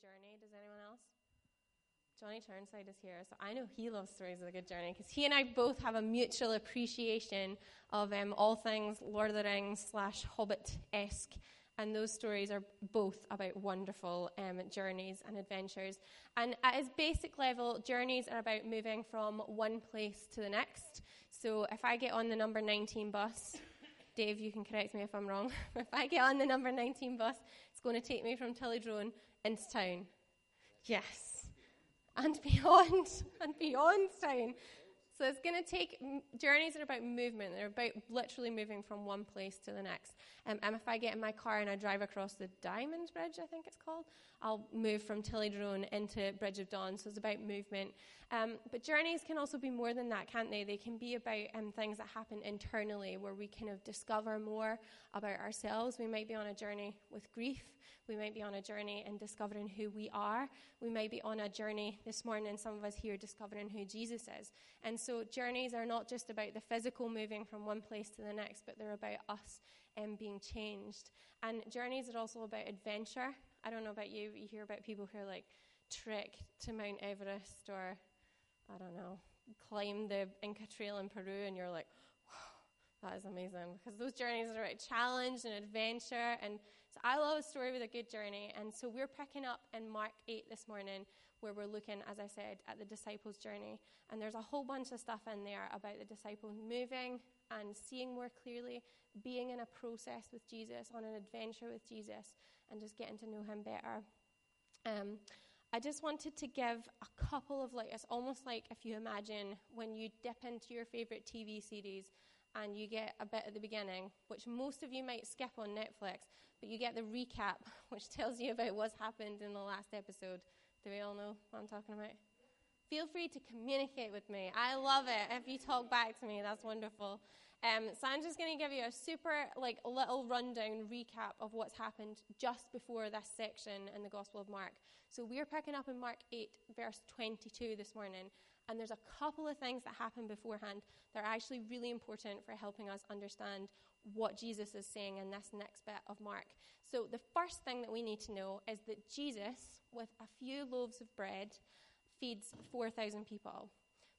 journey. Does anyone else? Johnny Turnside is here, so I know he loves stories of the good journey because he and I both have a mutual appreciation of um, all things Lord of the Rings slash Hobbit esque. And those stories are both about wonderful um, journeys and adventures. And at its basic level, journeys are about moving from one place to the next. So if I get on the number 19 bus, Dave, you can correct me if I'm wrong. if I get on the number 19 bus, it's going to take me from Tillydrone into town. Yes. And beyond, and beyond town. So it's going to take journeys are about movement. They're about literally moving from one place to the next. Um, and if I get in my car and I drive across the Diamonds Bridge, I think it's called, I'll move from Tillydrone into Bridge of Don. So it's about movement. Um, but journeys can also be more than that, can't they? They can be about um, things that happen internally, where we kind of discover more about ourselves. We might be on a journey with grief. We might be on a journey in discovering who we are. We might be on a journey this morning. Some of us here discovering who Jesus is. And so journeys are not just about the physical moving from one place to the next, but they're about us um, being changed. And journeys are also about adventure. I don't know about you, but you hear about people who are like trek to Mount Everest or, I don't know, climb the Inca Trail in Peru, and you're like, Wow, that is amazing because those journeys are about challenge and adventure. And so I love a story with a good journey. And so we're picking up in Mark 8 this morning, where we're looking, as I said, at the disciples' journey. And there's a whole bunch of stuff in there about the disciples moving and seeing more clearly, being in a process with Jesus, on an adventure with Jesus, and just getting to know him better. Um, I just wanted to give a couple of like, it's almost like if you imagine when you dip into your favorite TV series and you get a bit at the beginning, which most of you might skip on Netflix, but you get the recap, which tells you about what's happened in the last episode. Do we all know what I'm talking about? Feel free to communicate with me. I love it. If you talk back to me, that's wonderful. Um, so I'm just going to give you a super, like, little rundown recap of what's happened just before this section in the Gospel of Mark. So we're picking up in Mark 8, verse 22 this morning, and there's a couple of things that happen beforehand that are actually really important for helping us understand what Jesus is saying in this next bit of Mark. So, the first thing that we need to know is that Jesus, with a few loaves of bread, feeds 4,000 people.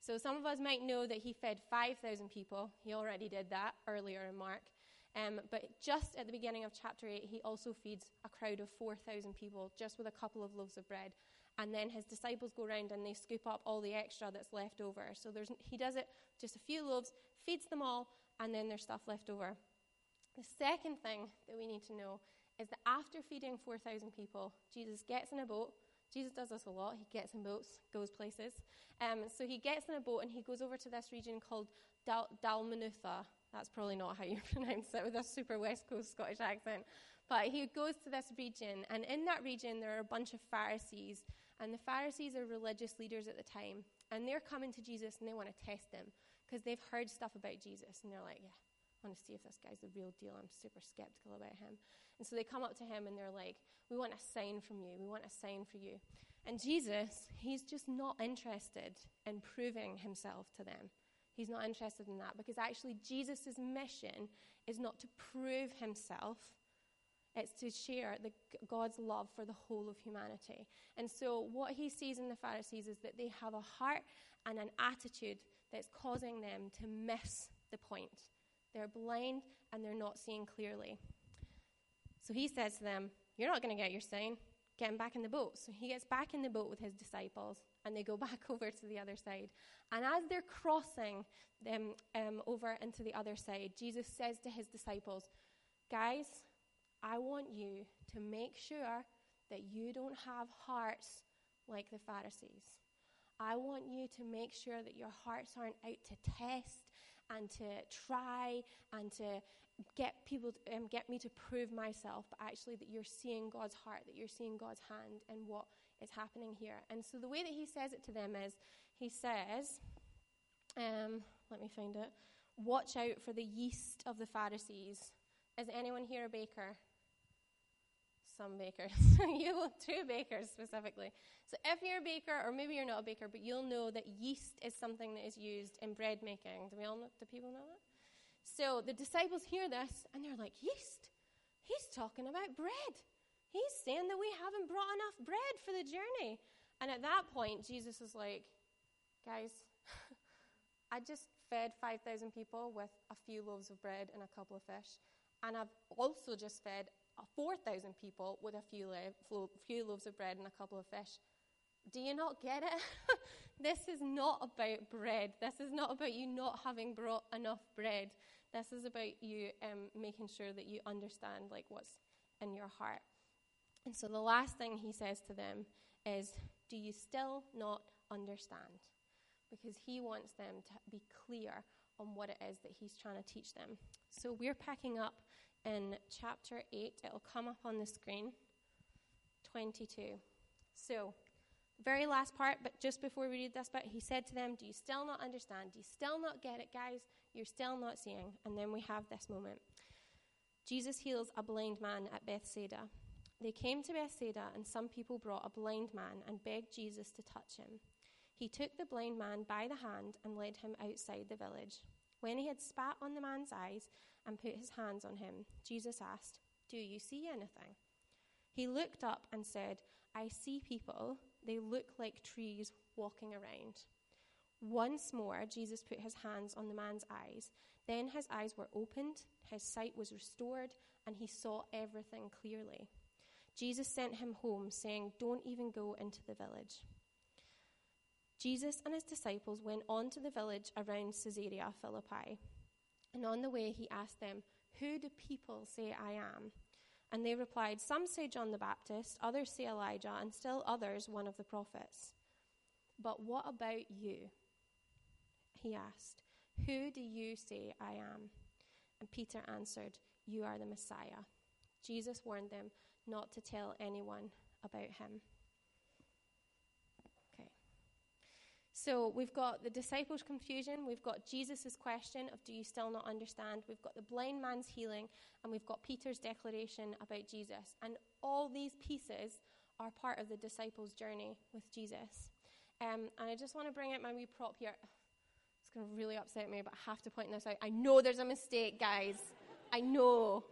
So, some of us might know that he fed 5,000 people. He already did that earlier in Mark. Um, but just at the beginning of chapter 8, he also feeds a crowd of 4,000 people just with a couple of loaves of bread and then his disciples go around and they scoop up all the extra that's left over. So he does it just a few loaves, feeds them all, and then there's stuff left over. The second thing that we need to know is that after feeding 4,000 people, Jesus gets in a boat. Jesus does this a lot. He gets in boats, goes places. Um, so he gets in a boat and he goes over to this region called Dal- Dalmanutha. That's probably not how you pronounce it with a super West Coast Scottish accent. But he goes to this region, and in that region, there are a bunch of Pharisees. And the Pharisees are religious leaders at the time. And they're coming to Jesus and they want to test him because they've heard stuff about Jesus. And they're like, yeah, I want to see if this guy's the real deal. I'm super skeptical about him. And so they come up to him and they're like, we want a sign from you. We want a sign for you. And Jesus, he's just not interested in proving himself to them. He's not interested in that because actually Jesus' mission is not to prove himself, it's to share the, God's love for the whole of humanity. And so, what he sees in the Pharisees is that they have a heart and an attitude that's causing them to miss the point. They're blind and they're not seeing clearly. So, he says to them, You're not going to get your sign. Get him back in the boat. So, he gets back in the boat with his disciples and they go back over to the other side. And as they're crossing them um, over into the other side, Jesus says to his disciples, Guys, I want you to make sure that you don't have hearts like the Pharisees. I want you to make sure that your hearts aren't out to test and to try and to get people, to, um, get me to prove myself, but actually that you're seeing God's heart, that you're seeing God's hand and what is happening here. And so the way that he says it to them is, he says, um, let me find it. Watch out for the yeast of the Pharisees. Is anyone here a baker? Some bakers. you two bakers specifically. So if you're a baker, or maybe you're not a baker, but you'll know that yeast is something that is used in bread making. Do we all know, do people know that? So the disciples hear this and they're like, yeast? He's talking about bread. He's saying that we haven't brought enough bread for the journey. And at that point, Jesus is like, Guys, I just fed 5,000 people with a few loaves of bread and a couple of fish. And I've also just fed 4,000 people with a few, lo- few loaves of bread and a couple of fish. Do you not get it? this is not about bread. This is not about you not having brought enough bread. This is about you um, making sure that you understand like what's in your heart. And so the last thing he says to them is, "Do you still not understand?" Because he wants them to be clear on what it is that he's trying to teach them. So we're packing up in chapter 8. It'll come up on the screen. 22. So very last part, but just before we read this bit, he said to them, Do you still not understand? Do you still not get it, guys? You're still not seeing. And then we have this moment. Jesus heals a blind man at Bethsaida. They came to Bethsaida, and some people brought a blind man and begged Jesus to touch him. He took the blind man by the hand and led him outside the village. When he had spat on the man's eyes and put his hands on him, Jesus asked, Do you see anything? He looked up and said, I see people they look like trees walking around. Once more, Jesus put his hands on the man's eyes. Then his eyes were opened, his sight was restored, and he saw everything clearly. Jesus sent him home, saying, Don't even go into the village. Jesus and his disciples went on to the village around Caesarea Philippi. And on the way, he asked them, Who do people say I am? And they replied, Some say John the Baptist, others say Elijah, and still others one of the prophets. But what about you? He asked, Who do you say I am? And Peter answered, You are the Messiah. Jesus warned them not to tell anyone about him. So we've got the disciples' confusion, we've got Jesus' question of, Do you still not understand? We've got the blind man's healing, and we've got Peter's declaration about Jesus. And all these pieces are part of the disciples' journey with Jesus. Um, and I just want to bring out my wee prop here. It's going to really upset me, but I have to point this out. I know there's a mistake, guys. I know.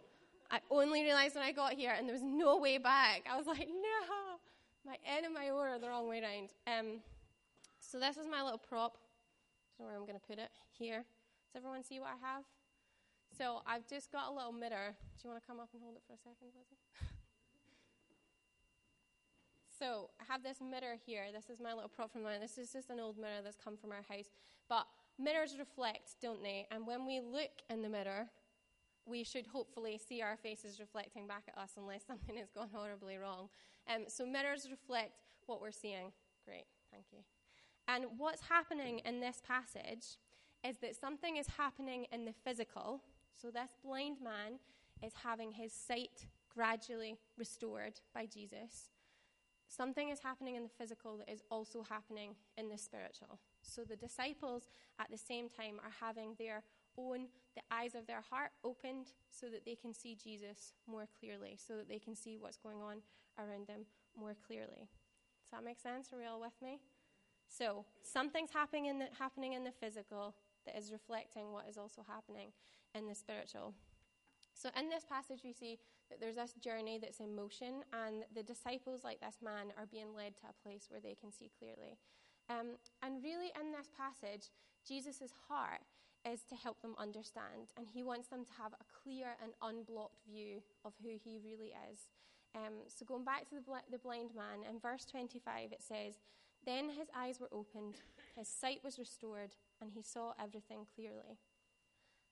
I only realized when I got here, and there was no way back. I was like, no, my N and my O are the wrong way around. Um, so this is my little prop. I don't know where I'm going to put it. Here. Does everyone see what I have? So I've just got a little mirror. Do you want to come up and hold it for a second, Lizzie? so I have this mirror here. This is my little prop from mine. This is just an old mirror that's come from our house. But mirrors reflect, don't they? And when we look in the mirror, we should hopefully see our faces reflecting back at us unless something has gone horribly wrong. Um, so mirrors reflect what we're seeing. Great, thank you. And what's happening in this passage is that something is happening in the physical. So, this blind man is having his sight gradually restored by Jesus. Something is happening in the physical that is also happening in the spiritual. So, the disciples at the same time are having their own, the eyes of their heart opened so that they can see Jesus more clearly, so that they can see what's going on around them more clearly. Does that make sense? Are we all with me? So something's happening in the, happening in the physical that is reflecting what is also happening in the spiritual. So in this passage, we see that there's this journey that's in motion, and the disciples, like this man, are being led to a place where they can see clearly. Um, and really, in this passage, Jesus' heart is to help them understand, and he wants them to have a clear and unblocked view of who he really is. Um, so, going back to the, bl- the blind man, in verse 25, it says, then his eyes were opened, his sight was restored, and he saw everything clearly.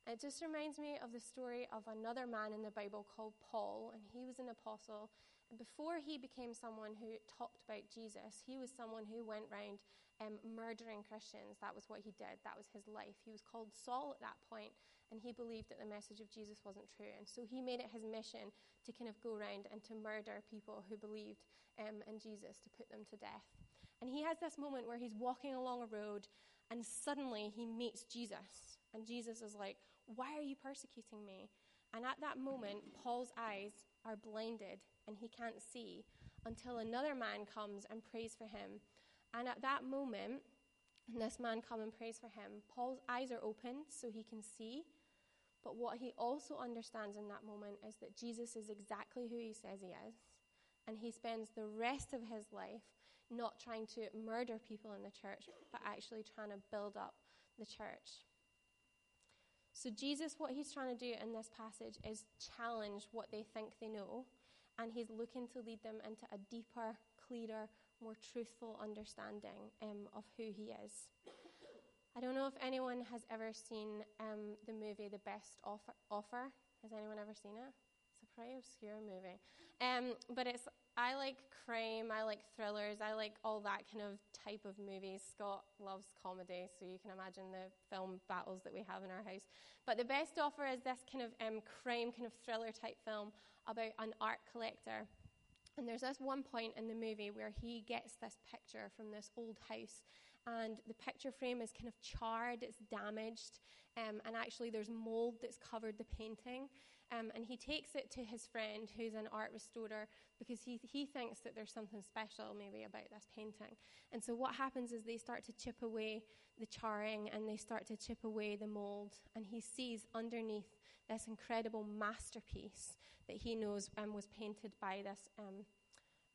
It just reminds me of the story of another man in the Bible called Paul, and he was an apostle. And before he became someone who talked about Jesus, he was someone who went around um, murdering Christians. That was what he did, that was his life. He was called Saul at that point, and he believed that the message of Jesus wasn't true. And so he made it his mission to kind of go around and to murder people who believed um, in Jesus, to put them to death. And he has this moment where he's walking along a road and suddenly he meets Jesus. And Jesus is like, Why are you persecuting me? And at that moment, Paul's eyes are blinded and he can't see until another man comes and prays for him. And at that moment, this man comes and prays for him, Paul's eyes are opened so he can see. But what he also understands in that moment is that Jesus is exactly who he says he is and he spends the rest of his life not trying to murder people in the church, but actually trying to build up the church. So, Jesus, what he's trying to do in this passage is challenge what they think they know, and he's looking to lead them into a deeper, clearer, more truthful understanding um, of who he is. I don't know if anyone has ever seen um, the movie The Best Offer. Has anyone ever seen it? It's a pretty obscure movie. Um, but it's I like crime, I like thrillers, I like all that kind of type of movies. Scott loves comedy, so you can imagine the film battles that we have in our house. But the best offer is this kind of um, crime, kind of thriller type film about an art collector. And there's this one point in the movie where he gets this picture from this old house, and the picture frame is kind of charred, it's damaged, um, and actually there's mold that's covered the painting. Um, and he takes it to his friend, who's an art restorer, because he, he thinks that there's something special maybe about this painting. And so what happens is they start to chip away the charring and they start to chip away the mold. And he sees underneath this incredible masterpiece that he knows um, was painted by this um,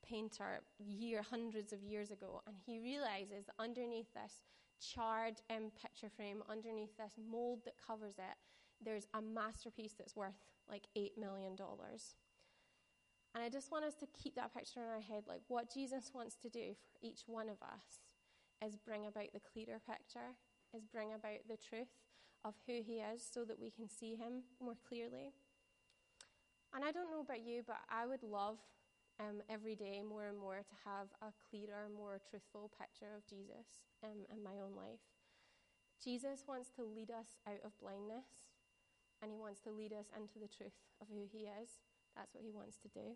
painter year, hundreds of years ago. And he realizes underneath this charred um, picture frame, underneath this mold that covers it, there's a masterpiece that's worth like $8 million. And I just want us to keep that picture in our head like what Jesus wants to do for each one of us is bring about the clearer picture, is bring about the truth of who he is so that we can see him more clearly. And I don't know about you, but I would love um, every day more and more to have a clearer, more truthful picture of Jesus um, in my own life. Jesus wants to lead us out of blindness and He wants to lead us into the truth of who He is. That's what He wants to do.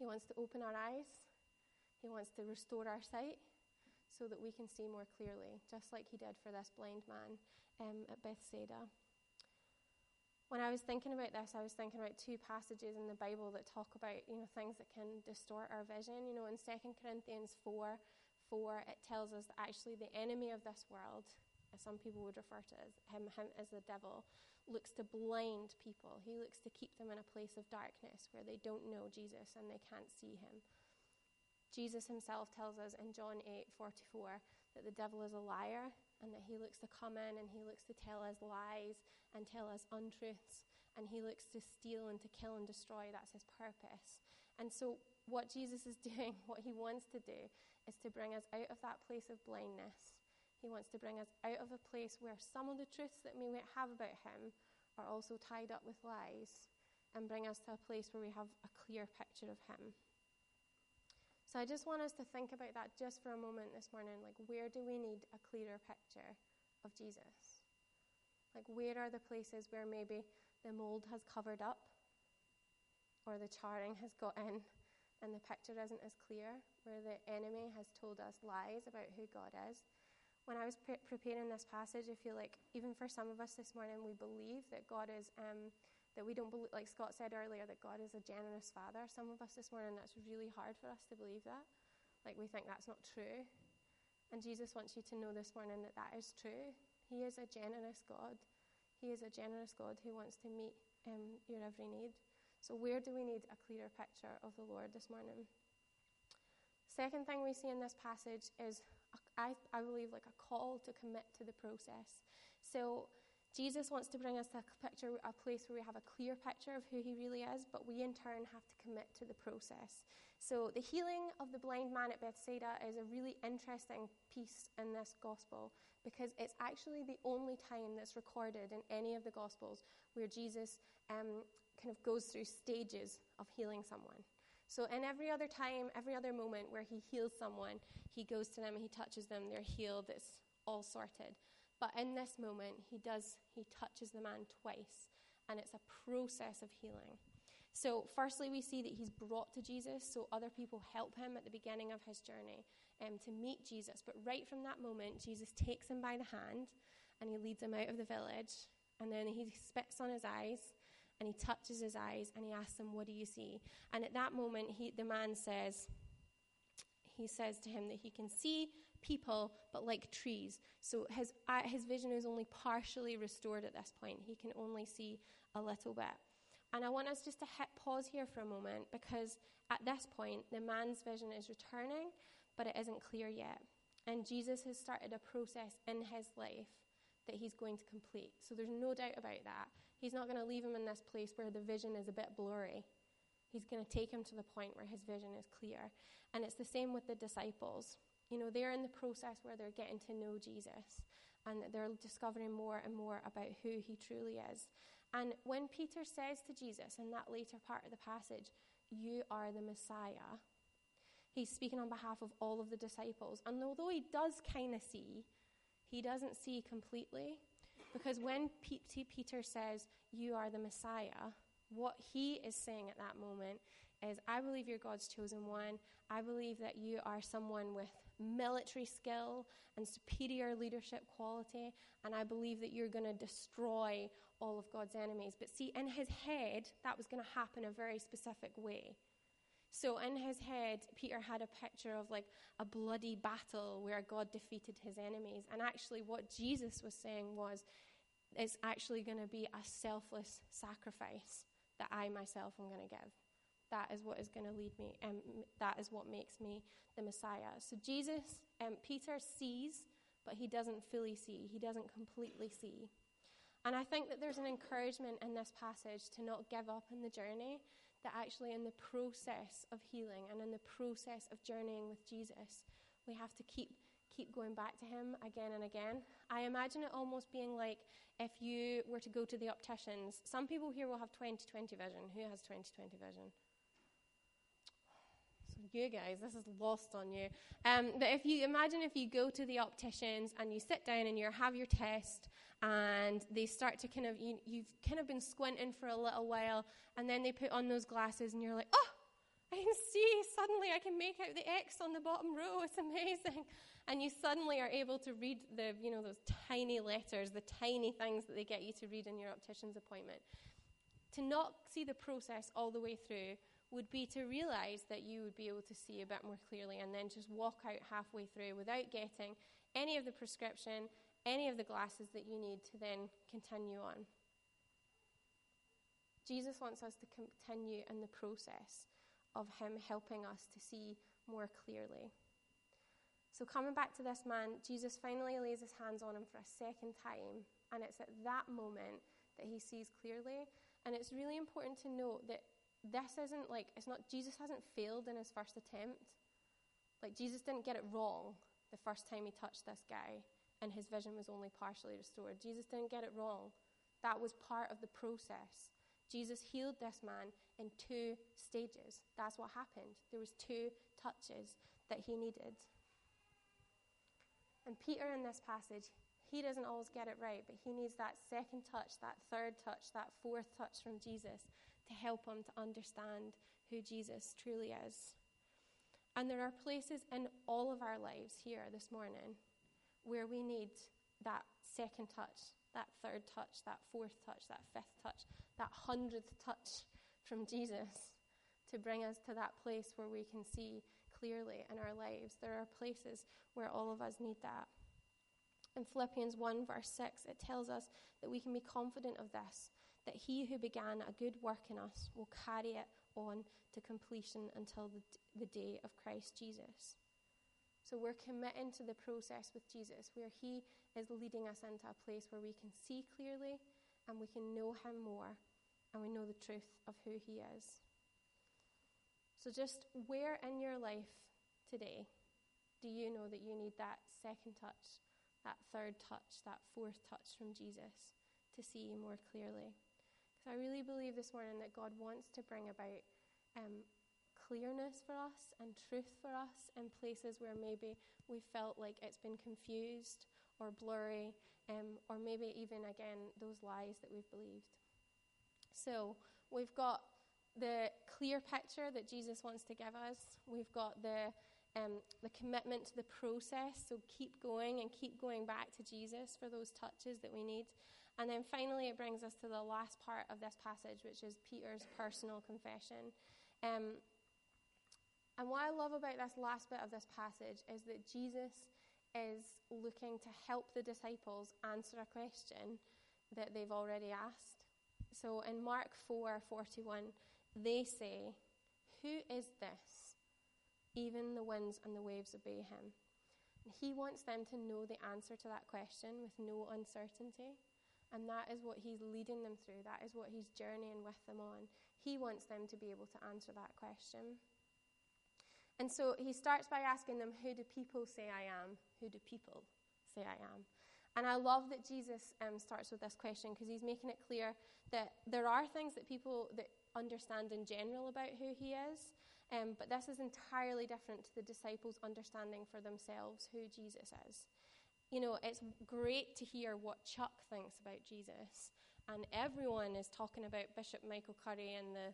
He wants to open our eyes, He wants to restore our sight so that we can see more clearly, just like He did for this blind man um, at Bethsaida. When I was thinking about this, I was thinking about two passages in the Bible that talk about, you know, things that can distort our vision. You know, in 2 Corinthians 4, 4, it tells us that actually the enemy of this world, as some people would refer to him, him as the devil, looks to blind people. He looks to keep them in a place of darkness where they don't know Jesus and they can't see him. Jesus himself tells us in John 8 44 that the devil is a liar and that he looks to come in and he looks to tell us lies and tell us untruths and he looks to steal and to kill and destroy. That's his purpose. And so, what Jesus is doing, what he wants to do, is to bring us out of that place of blindness he wants to bring us out of a place where some of the truths that we might have about Him are also tied up with lies and bring us to a place where we have a clear picture of Him. So I just want us to think about that just for a moment this morning. Like, where do we need a clearer picture of Jesus? Like, where are the places where maybe the mold has covered up or the charring has got in and the picture isn't as clear, where the enemy has told us lies about who God is? When I was pre- preparing this passage, I feel like even for some of us this morning, we believe that God is, um, that we don't believe, like Scott said earlier, that God is a generous father. Some of us this morning, that's really hard for us to believe that. Like we think that's not true. And Jesus wants you to know this morning that that is true. He is a generous God. He is a generous God who wants to meet um, your every need. So, where do we need a clearer picture of the Lord this morning? Second thing we see in this passage is I, I believe, like a call to commit to the process. So Jesus wants to bring us a picture, a place where we have a clear picture of who he really is, but we in turn have to commit to the process. So the healing of the blind man at Bethsaida is a really interesting piece in this gospel because it's actually the only time that's recorded in any of the gospels where Jesus um, kind of goes through stages of healing someone. So, in every other time, every other moment where he heals someone, he goes to them, and he touches them, they're healed, it's all sorted. But in this moment, he does, he touches the man twice, and it's a process of healing. So, firstly, we see that he's brought to Jesus, so other people help him at the beginning of his journey um, to meet Jesus. But right from that moment, Jesus takes him by the hand and he leads him out of the village, and then he spits on his eyes and he touches his eyes and he asks him, What do you see? And at that moment, he, the man says, he says to him that he can see people, but like trees. So his, his vision is only partially restored at this point. He can only see a little bit. And I want us just to hit pause here for a moment because at this point, the man's vision is returning, but it isn't clear yet. And Jesus has started a process in his life that he's going to complete. So there's no doubt about that. He's not going to leave him in this place where the vision is a bit blurry. He's going to take him to the point where his vision is clear. And it's the same with the disciples. You know, they're in the process where they're getting to know Jesus and they're discovering more and more about who he truly is. And when Peter says to Jesus in that later part of the passage, You are the Messiah, he's speaking on behalf of all of the disciples. And although he does kind of see, he doesn't see completely. Because when Peter says, You are the Messiah, what he is saying at that moment is, I believe you're God's chosen one. I believe that you are someone with military skill and superior leadership quality, and I believe that you're going to destroy all of God's enemies. But see, in his head, that was going to happen a very specific way. So in his head, Peter had a picture of like a bloody battle where God defeated his enemies. And actually, what Jesus was saying was, it's actually going to be a selfless sacrifice that I myself am going to give. That is what is going to lead me, and um, that is what makes me the Messiah. So Jesus, um, Peter sees, but he doesn't fully see. He doesn't completely see. And I think that there's an encouragement in this passage to not give up in the journey, that actually in the process of healing and in the process of journeying with Jesus, we have to keep keep going back to him again and again. I imagine it almost being like if you were to go to the opticians. Some people here will have 20/20 vision. Who has 20/20 vision? So you guys, this is lost on you. Um, but if you imagine if you go to the opticians and you sit down and you have your test, and they start to kind of, you, you've kind of been squinting for a little while, and then they put on those glasses, and you're like, oh, I can see. Suddenly, I can make out the X on the bottom row. It's amazing. And you suddenly are able to read the, you know, those tiny letters, the tiny things that they get you to read in your optician's appointment. To not see the process all the way through would be to realize that you would be able to see a bit more clearly and then just walk out halfway through without getting any of the prescription, any of the glasses that you need to then continue on. Jesus wants us to continue in the process of Him helping us to see more clearly. So, coming back to this man, Jesus finally lays his hands on him for a second time, and it's at that moment that he sees clearly. And it's really important to note that this isn't like, it's not, Jesus hasn't failed in his first attempt. Like, Jesus didn't get it wrong the first time he touched this guy and his vision was only partially restored. Jesus didn't get it wrong. That was part of the process. Jesus healed this man in two stages. That's what happened. There was two touches that he needed. And Peter in this passage, he doesn't always get it right, but he needs that second touch, that third touch, that fourth touch from Jesus to help him to understand who Jesus truly is. And there are places in all of our lives here this morning where we need that second touch, that third touch, that fourth touch, that fifth touch, that hundredth touch from Jesus to bring us to that place where we can see clearly in our lives. There are places where all of us need that. In Philippians 1, verse 6, it tells us that we can be confident of this that he who began a good work in us will carry it on to completion until the, the day of Christ Jesus. So we're committing to the process with Jesus, where he is leading us into a place where we can see clearly and we can know him more and we know the truth of who he is. So, just where in your life today do you know that you need that second touch, that third touch, that fourth touch from Jesus to see more clearly? Because I really believe this morning that God wants to bring about um, clearness for us and truth for us in places where maybe we felt like it's been confused or blurry, um, or maybe even again those lies that we've believed. So we've got the clear picture that Jesus wants to give us. We've got the um, the commitment to the process. So keep going and keep going back to Jesus for those touches that we need. And then finally, it brings us to the last part of this passage, which is Peter's personal confession. Um, and what I love about this last bit of this passage is that Jesus is looking to help the disciples answer a question that they've already asked. So in Mark 4 41, they say, Who is this? Even the winds and the waves obey him. And he wants them to know the answer to that question with no uncertainty. And that is what he's leading them through. That is what he's journeying with them on. He wants them to be able to answer that question. And so he starts by asking them, Who do people say I am? Who do people say I am? And I love that Jesus um, starts with this question because he's making it clear that there are things that people that understand in general about who he is, um, but this is entirely different to the disciples' understanding for themselves who Jesus is you know, it's great to hear what Chuck thinks about Jesus. And everyone is talking about Bishop Michael Curry and the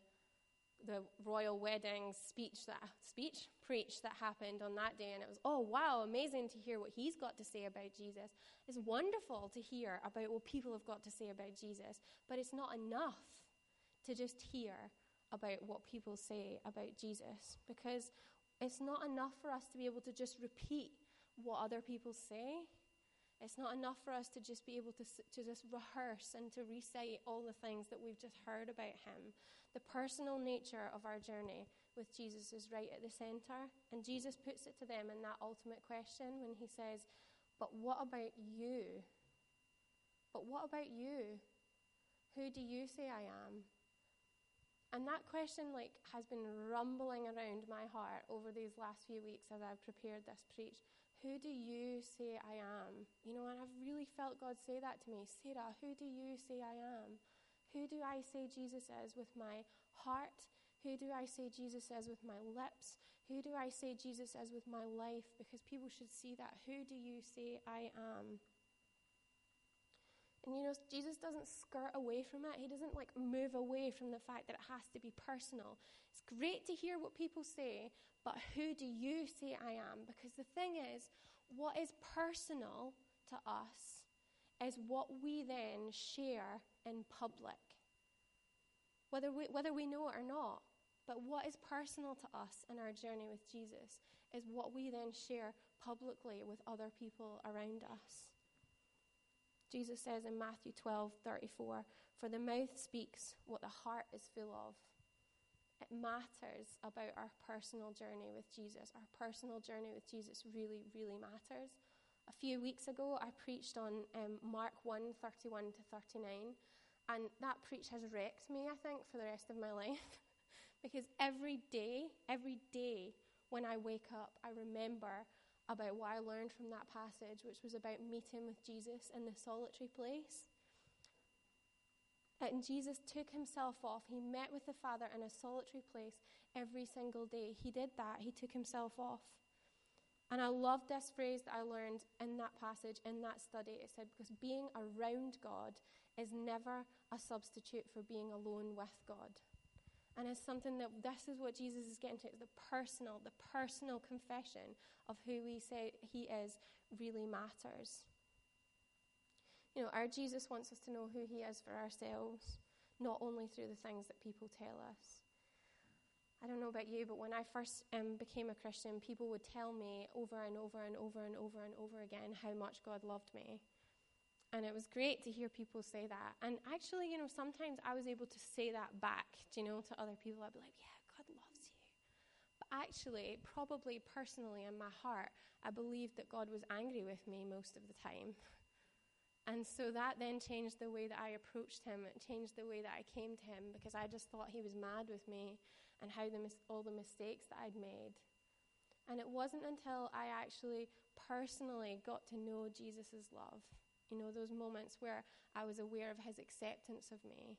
the royal wedding speech that speech preach that happened on that day and it was oh wow amazing to hear what he's got to say about jesus. It's wonderful to hear about what people have got to say about jesus but it's not enough to just hear about what people say about jesus because it's not enough for us to be able to just repeat what other people say it's not enough for us to just be able to, to just rehearse and to recite all the things that we've just heard about him. The personal nature of our journey with Jesus is right at the center. And Jesus puts it to them in that ultimate question when he says, But what about you? But what about you? Who do you say I am? And that question like has been rumbling around my heart over these last few weeks as I've prepared this preach. Who do you say I am? You know, and I've really felt God say that to me. Sarah, who do you say I am? Who do I say Jesus is with my heart? Who do I say Jesus is with my lips? Who do I say Jesus is with my life? Because people should see that. Who do you say I am? And you know, Jesus doesn't skirt away from it. He doesn't like move away from the fact that it has to be personal. It's great to hear what people say, but who do you say I am? Because the thing is, what is personal to us is what we then share in public. Whether we, whether we know it or not. But what is personal to us in our journey with Jesus is what we then share publicly with other people around us. Jesus says in Matthew 12 34, For the mouth speaks what the heart is full of. It matters about our personal journey with Jesus. Our personal journey with Jesus really, really matters. A few weeks ago, I preached on um, Mark 1 31 to 39, and that preach has wrecked me, I think, for the rest of my life. because every day, every day when I wake up, I remember about what I learned from that passage, which was about meeting with Jesus in the solitary place. And Jesus took himself off. He met with the Father in a solitary place every single day. He did that. He took himself off. And I love this phrase that I learned in that passage, in that study. It said, because being around God is never a substitute for being alone with God. And it's something that this is what Jesus is getting to. It's the personal, the personal confession of who we say he is really matters. You know, our Jesus wants us to know who he is for ourselves, not only through the things that people tell us. I don't know about you, but when I first um, became a Christian, people would tell me over and over and over and over and over again how much God loved me. And it was great to hear people say that. And actually, you know, sometimes I was able to say that back, you know, to other people. I'd be like, yeah, God loves you. But actually, probably personally in my heart, I believed that God was angry with me most of the time. And so that then changed the way that I approached him. It changed the way that I came to him because I just thought he was mad with me and how the mis- all the mistakes that I'd made. And it wasn't until I actually personally got to know Jesus' love you know, those moments where I was aware of his acceptance of me.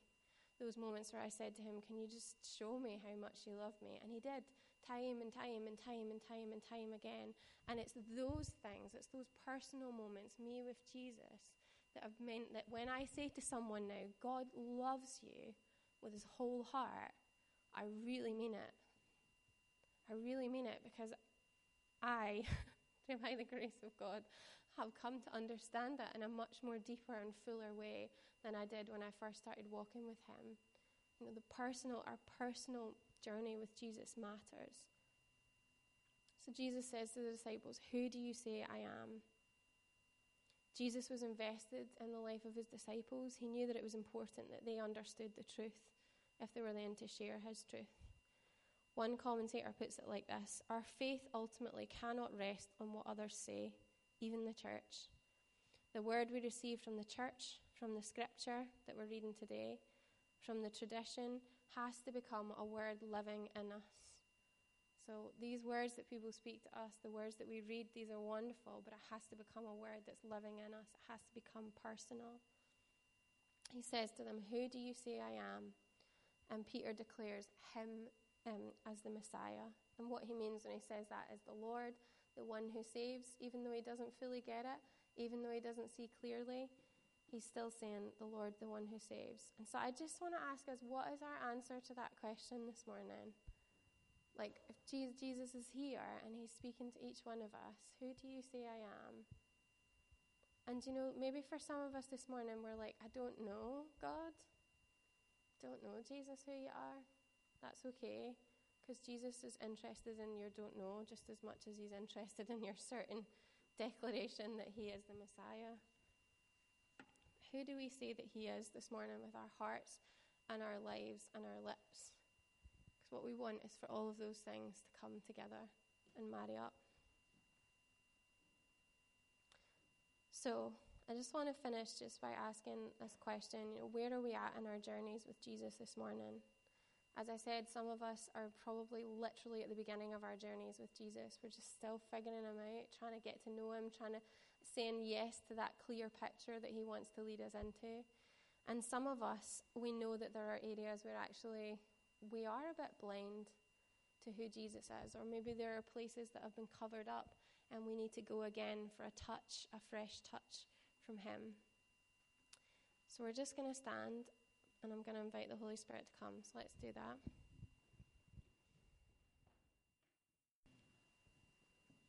Those moments where I said to him, Can you just show me how much you love me? And he did, time and time and time and time and time again. And it's those things, it's those personal moments, me with Jesus, that have meant that when I say to someone now, God loves you with his whole heart, I really mean it. I really mean it because I, by the grace of God, have come to understand it in a much more deeper and fuller way than I did when I first started walking with Him. You know, the personal, our personal journey with Jesus matters. So Jesus says to the disciples, Who do you say I am? Jesus was invested in the life of his disciples. He knew that it was important that they understood the truth if they were then to share his truth. One commentator puts it like this Our faith ultimately cannot rest on what others say, even the church. The word we receive from the church, from the scripture that we're reading today, from the tradition, has to become a word living in us. So these words that people speak to us, the words that we read, these are wonderful, but it has to become a word that's living in us. It has to become personal. He says to them, Who do you say I am? And Peter declares him um, as the Messiah. And what he means when he says that is the Lord, the one who saves, even though he doesn't fully get it, even though he doesn't see clearly, he's still saying, The Lord, the one who saves. And so I just want to ask us, what is our answer to that question this morning? Like, if Jesus is here and he's speaking to each one of us, who do you say I am? And you know, maybe for some of us this morning, we're like, I don't know, God. Don't know, Jesus, who you are. That's okay, because Jesus is interested in your don't know just as much as he's interested in your certain declaration that he is the Messiah. Who do we say that he is this morning with our hearts and our lives and our lips? Because what we want is for all of those things to come together and marry up. So, I just want to finish just by asking this question you know, where are we at in our journeys with Jesus this morning? As I said, some of us are probably literally at the beginning of our journeys with Jesus. We're just still figuring him out, trying to get to know him, trying to saying yes to that clear picture that he wants to lead us into. And some of us, we know that there are areas where actually we are a bit blind to who Jesus is, or maybe there are places that have been covered up and we need to go again for a touch, a fresh touch from Him. So we're just going to stand and I'm going to invite the Holy Spirit to come. So let's do that.